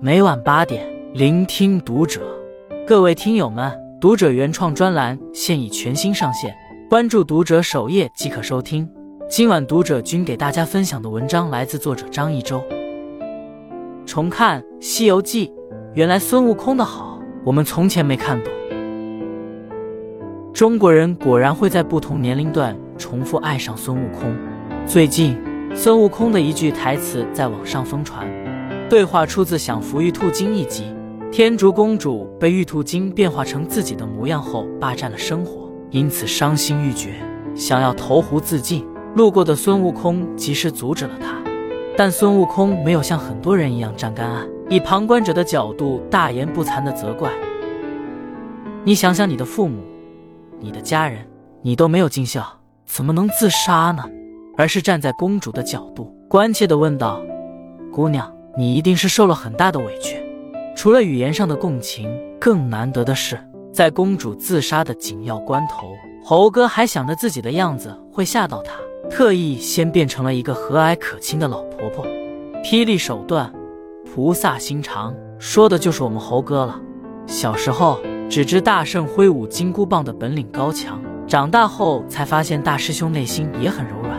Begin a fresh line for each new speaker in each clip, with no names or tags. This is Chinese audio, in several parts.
每晚八点，聆听读者。各位听友们，读者原创专栏现已全新上线，关注读者首页即可收听。今晚读者君给大家分享的文章来自作者张一舟。重看《西游记》，原来孙悟空的好，我们从前没看懂。中国人果然会在不同年龄段重复爱上孙悟空。最近。孙悟空的一句台词在网上疯传，对话出自《享福玉兔精》一集。天竺公主被玉兔精变化成自己的模样后，霸占了生活，因此伤心欲绝，想要投湖自尽。路过的孙悟空及时阻止了他，但孙悟空没有像很多人一样站干岸，以旁观者的角度大言不惭地责怪：“你想想你的父母，你的家人，你都没有尽孝，怎么能自杀呢？”而是站在公主的角度，关切地问道：“姑娘，你一定是受了很大的委屈。除了语言上的共情，更难得的是，在公主自杀的紧要关头，猴哥还想着自己的样子会吓到她，特意先变成了一个和蔼可亲的老婆婆。霹雳手段，菩萨心肠，说的就是我们猴哥了。小时候只知大圣挥舞金箍棒的本领高强，长大后才发现大师兄内心也很柔软。”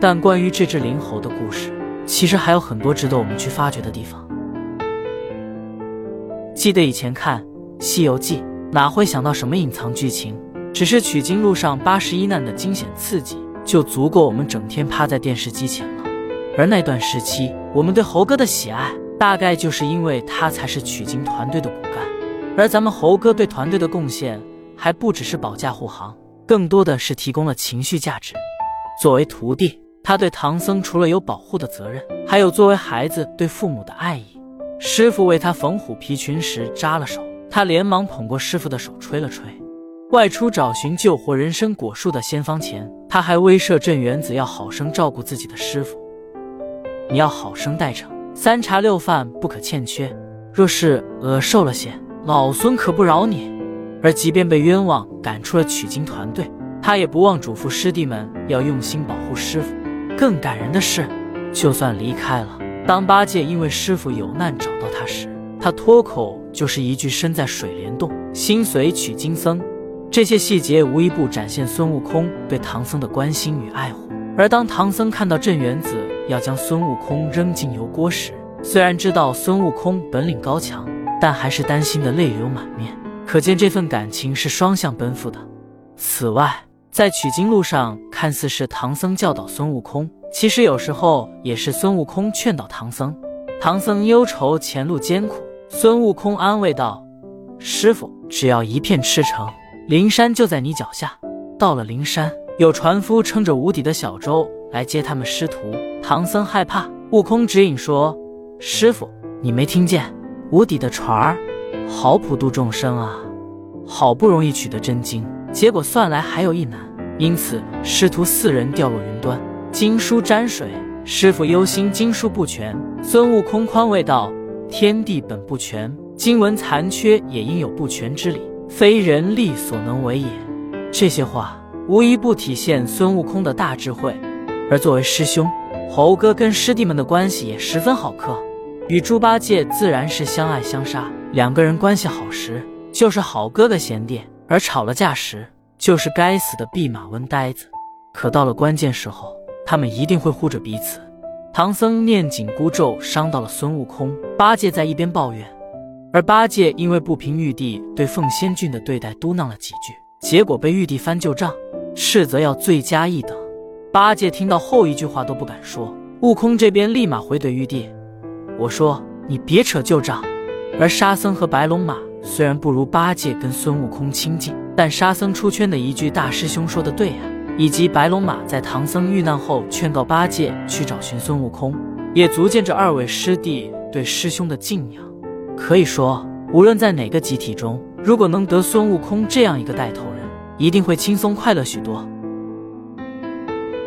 但关于这只灵猴的故事，其实还有很多值得我们去发掘的地方。记得以前看《西游记》，哪会想到什么隐藏剧情？只是取经路上八十一难的惊险刺激，就足够我们整天趴在电视机前了。而那段时期，我们对猴哥的喜爱，大概就是因为他才是取经团队的骨干。而咱们猴哥对团队的贡献，还不只是保驾护航，更多的是提供了情绪价值。作为徒弟。他对唐僧除了有保护的责任，还有作为孩子对父母的爱意。师傅为他缝虎皮裙时扎了手，他连忙捧过师傅的手吹了吹。外出找寻救活人参果树的仙方前，他还威慑镇元子要好生照顾自己的师傅。你要好生待着，三茶六饭不可欠缺。若是饿瘦了些，老孙可不饶你。而即便被冤枉赶出了取经团队，他也不忘嘱咐师弟们要用心保护师傅。更感人的是，就算离开了，当八戒因为师傅有难找到他时，他脱口就是一句“身在水帘洞，心随取经僧”。这些细节无一不展现孙悟空对唐僧的关心与爱护。而当唐僧看到镇元子要将孙悟空扔进油锅时，虽然知道孙悟空本领高强，但还是担心的泪流满面。可见这份感情是双向奔赴的。此外，在取经路上，看似是唐僧教导孙悟空，其实有时候也是孙悟空劝导唐僧。唐僧忧愁前路艰苦，孙悟空安慰道：“师傅，只要一片赤诚，灵山就在你脚下。”到了灵山，有船夫撑着无底的小舟来接他们师徒。唐僧害怕，悟空指引说：“师傅，你没听见？无底的船儿，好普度众生啊！好不容易取得真经。”结果算来还有一难，因此师徒四人掉落云端，经书沾水。师傅忧心经书不全，孙悟空宽慰道：“天地本不全，经文残缺也应有不全之理，非人力所能为也。”这些话无一不体现孙悟空的大智慧。而作为师兄，猴哥跟师弟们的关系也十分好客，与猪八戒自然是相爱相杀。两个人关系好时，就是好哥哥贤弟。而吵了架时，就是该死的弼马温呆子。可到了关键时候，他们一定会护着彼此。唐僧念紧箍咒伤到了孙悟空，八戒在一边抱怨，而八戒因为不平玉帝对凤仙郡的对待，嘟囔了几句，结果被玉帝翻旧账，斥责要罪加一等。八戒听到后一句话都不敢说，悟空这边立马回怼玉帝：“我说你别扯旧账。”而沙僧和白龙马。虽然不如八戒跟孙悟空亲近，但沙僧出圈的一句“大师兄说的对呀”，以及白龙马在唐僧遇难后劝告八戒去找寻孙悟空，也足见这二位师弟对师兄的敬仰。可以说，无论在哪个集体中，如果能得孙悟空这样一个带头人，一定会轻松快乐许多。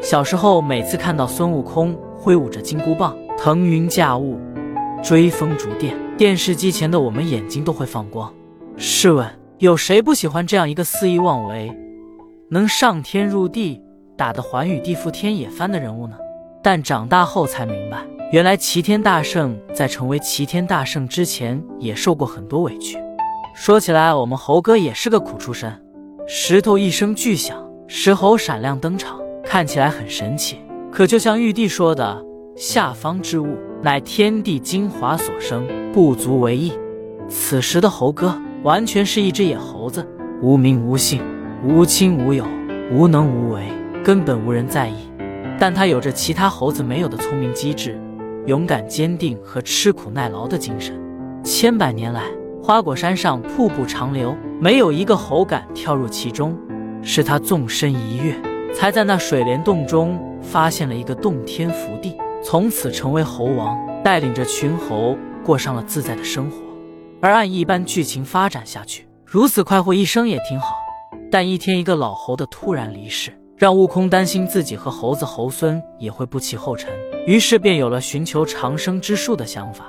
小时候，每次看到孙悟空挥舞着金箍棒，腾云驾雾。追风逐电，电视机前的我们眼睛都会放光。试问，有谁不喜欢这样一个肆意妄为、能上天入地、打得寰宇地覆天也翻的人物呢？但长大后才明白，原来齐天大圣在成为齐天大圣之前也受过很多委屈。说起来，我们猴哥也是个苦出身。石头一声巨响，石猴闪亮登场，看起来很神奇。可就像玉帝说的：“下方之物，乃天地精华所生，不足为意。”此时的猴哥完全是一只野猴子，无名无姓，无亲无友，无能无为，根本无人在意。但他有着其他猴子没有的聪明机智、勇敢坚定和吃苦耐劳的精神。千百年来。花果山上瀑布长流，没有一个猴敢跳入其中。是他纵身一跃，才在那水帘洞中发现了一个洞天福地，从此成为猴王，带领着群猴过上了自在的生活。而按一般剧情发展下去，如此快活一生也挺好。但一天一个老猴的突然离世，让悟空担心自己和猴子猴孙也会不其后尘，于是便有了寻求长生之术的想法。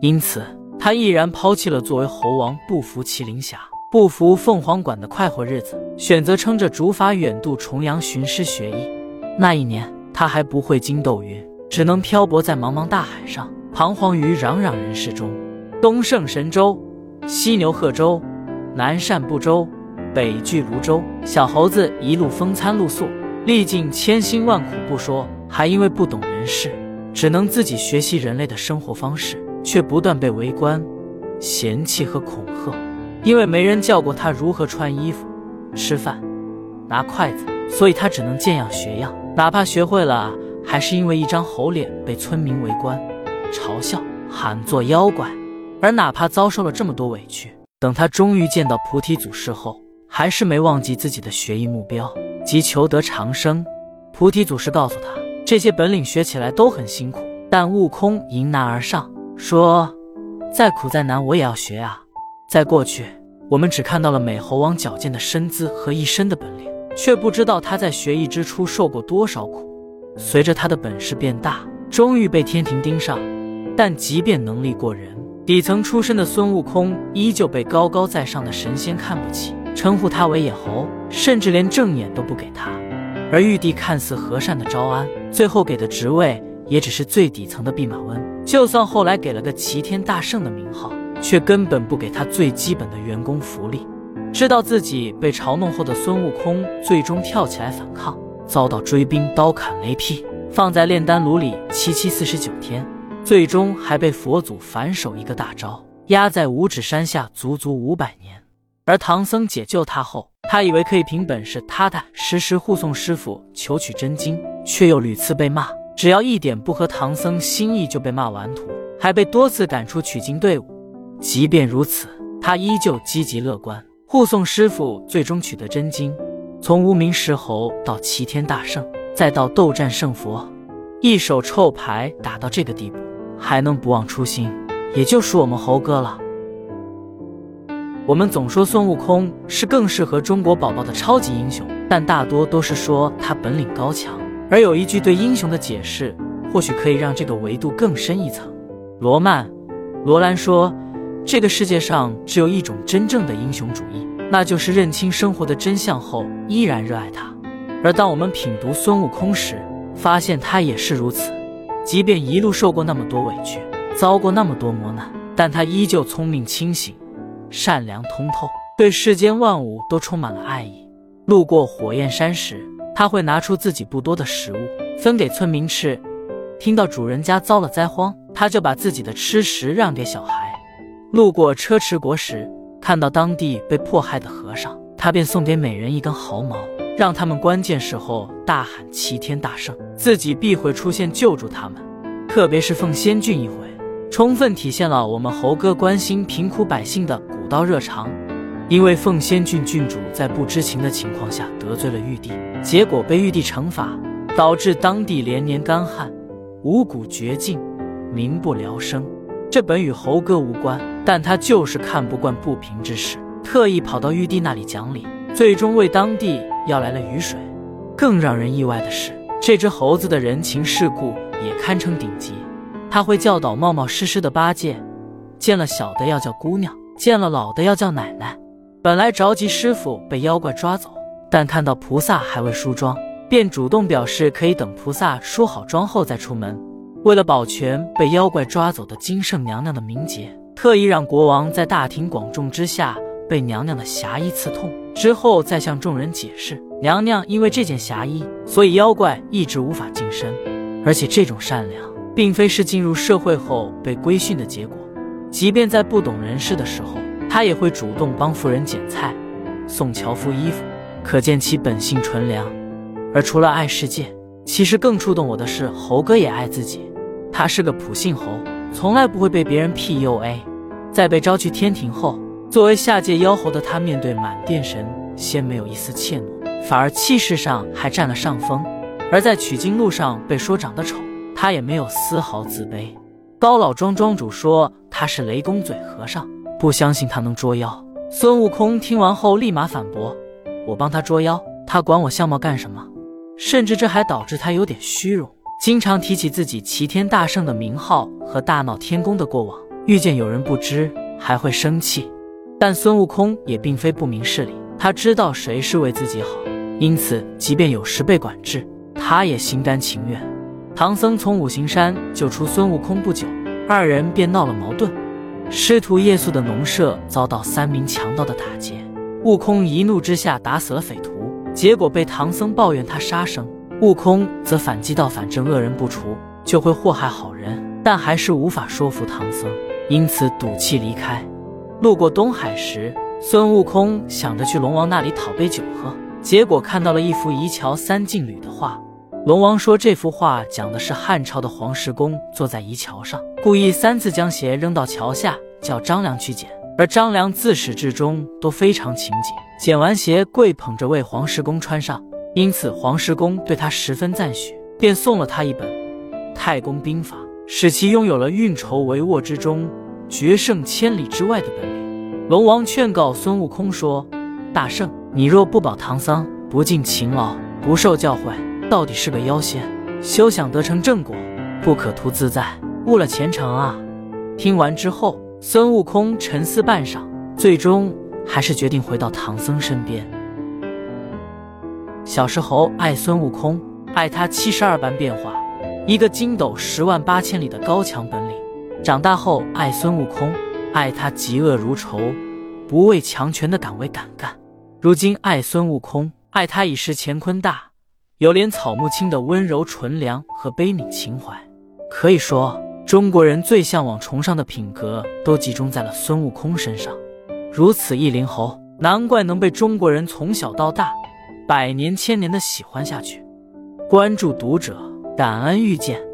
因此。他毅然抛弃了作为猴王不服麒麟峡、不服凤凰馆的快活日子，选择撑着竹筏远渡重洋寻师学艺。那一年，他还不会筋斗云，只能漂泊在茫茫大海上，彷徨于攘攘人世中。东胜神州，西牛贺州，南赡部洲，北拒泸州。小猴子一路风餐露宿，历尽千辛万苦不说，还因为不懂人事，只能自己学习人类的生活方式。却不断被围观、嫌弃和恐吓，因为没人教过他如何穿衣服、吃饭、拿筷子，所以他只能见样学样。哪怕学会了，还是因为一张猴脸被村民围观、嘲笑、喊作妖怪。而哪怕遭受了这么多委屈，等他终于见到菩提祖师后，还是没忘记自己的学艺目标，即求得长生。菩提祖师告诉他，这些本领学起来都很辛苦，但悟空迎难而上。说：“再苦再难，我也要学啊！”在过去，我们只看到了美猴王矫健的身姿和一身的本领，却不知道他在学艺之初受过多少苦。随着他的本事变大，终于被天庭盯上。但即便能力过人，底层出身的孙悟空依旧被高高在上的神仙看不起，称呼他为野猴，甚至连正眼都不给他。而玉帝看似和善的招安，最后给的职位也只是最底层的弼马温。就算后来给了个齐天大圣的名号，却根本不给他最基本的员工福利。知道自己被嘲弄后的孙悟空，最终跳起来反抗，遭到追兵刀砍雷劈，放在炼丹炉里七七四十九天，最终还被佛祖反手一个大招压在五指山下足足五百年。而唐僧解救他后，他以为可以凭本事踏踏实实护送师傅求取真经，却又屡次被骂。只要一点不合唐僧心意，就被骂完徒，还被多次赶出取经队伍。即便如此，他依旧积极乐观，护送师傅最终取得真经。从无名石猴到齐天大圣，再到斗战胜佛，一手臭牌打到这个地步，还能不忘初心，也就属我们猴哥了。我们总说孙悟空是更适合中国宝宝的超级英雄，但大多都是说他本领高强。而有一句对英雄的解释，或许可以让这个维度更深一层。罗曼·罗兰说：“这个世界上只有一种真正的英雄主义，那就是认清生活的真相后依然热爱它。”而当我们品读孙悟空时，发现他也是如此。即便一路受过那么多委屈，遭过那么多磨难，但他依旧聪明清醒、善良通透，对世间万物都充满了爱意。路过火焰山时，他会拿出自己不多的食物分给村民吃，听到主人家遭了灾荒，他就把自己的吃食让给小孩。路过车迟国时，看到当地被迫害的和尚，他便送给每人一根毫毛，让他们关键时候大喊齐天大圣，自己必会出现救助他们。特别是凤仙郡一回，充分体现了我们猴哥关心贫苦百姓的古道热肠。因为凤仙郡郡主在不知情的情况下得罪了玉帝，结果被玉帝惩罚，导致当地连年干旱，五谷绝境，民不聊生。这本与猴哥无关，但他就是看不惯不平之事，特意跑到玉帝那里讲理，最终为当地要来了雨水。更让人意外的是，这只猴子的人情世故也堪称顶级。他会教导冒冒失失的八戒，见了小的要叫姑娘，见了老的要叫奶奶。本来着急师傅被妖怪抓走，但看到菩萨还未梳妆，便主动表示可以等菩萨梳好妆后再出门。为了保全被妖怪抓走的金圣娘娘的名节，特意让国王在大庭广众之下被娘娘的侠衣刺痛，之后再向众人解释，娘娘因为这件侠衣，所以妖怪一直无法近身。而且这种善良，并非是进入社会后被规训的结果，即便在不懂人事的时候，她也会主动帮妇人捡菜、送樵夫衣服，可见其本性纯良。而除了爱世界，其实更触动我的是猴哥也爱自己。他是个普信猴，从来不会被别人 PUA。在被招去天庭后，作为下界妖猴的他，面对满殿神仙没有一丝怯懦，反而气势上还占了上风。而在取经路上被说长得丑，他也没有丝毫自卑。高老庄庄主说他是雷公嘴和尚，不相信他能捉妖。孙悟空听完后立马反驳：“我帮他捉妖，他管我相貌干什么？甚至这还导致他有点虚荣。”经常提起自己齐天大圣的名号和大闹天宫的过往，遇见有人不知还会生气。但孙悟空也并非不明事理，他知道谁是为自己好，因此即便有时被管制，他也心甘情愿。唐僧从五行山救出孙悟空不久，二人便闹了矛盾。师徒夜宿的农舍遭到三名强盗的打劫，悟空一怒之下打死了匪徒，结果被唐僧抱怨他杀生。悟空则反击道：“反正恶人不除，就会祸害好人。”但还是无法说服唐僧，因此赌气离开。路过东海时，孙悟空想着去龙王那里讨杯酒喝，结果看到了一幅“一桥三进吕”的画。龙王说这幅画讲的是汉朝的黄石公坐在一桥上，故意三次将鞋扔到桥下，叫张良去捡。而张良自始至终都非常勤俭，捡完鞋跪捧着为黄石公穿上。因此，黄石公对他十分赞许，便送了他一本《太公兵法》，使其拥有了运筹帷幄之中、决胜千里之外的本领。龙王劝告孙悟空说：“大圣，你若不保唐僧，不尽勤劳，不受教诲，到底是个妖仙，休想得成正果，不可图自在，误了前程啊！”听完之后，孙悟空沉思半晌，最终还是决定回到唐僧身边。小石猴爱孙悟空，爱他七十二般变化，一个筋斗十万八千里的高强本领。长大后爱孙悟空，爱他嫉恶如仇，不畏强权的敢为敢干。如今爱孙悟空，爱他已是乾坤大，有连草木青的温柔纯良和悲悯情怀。可以说，中国人最向往崇尚的品格都集中在了孙悟空身上。如此一灵猴，难怪能被中国人从小到大。百年千年的喜欢下去，关注读者，感恩遇见。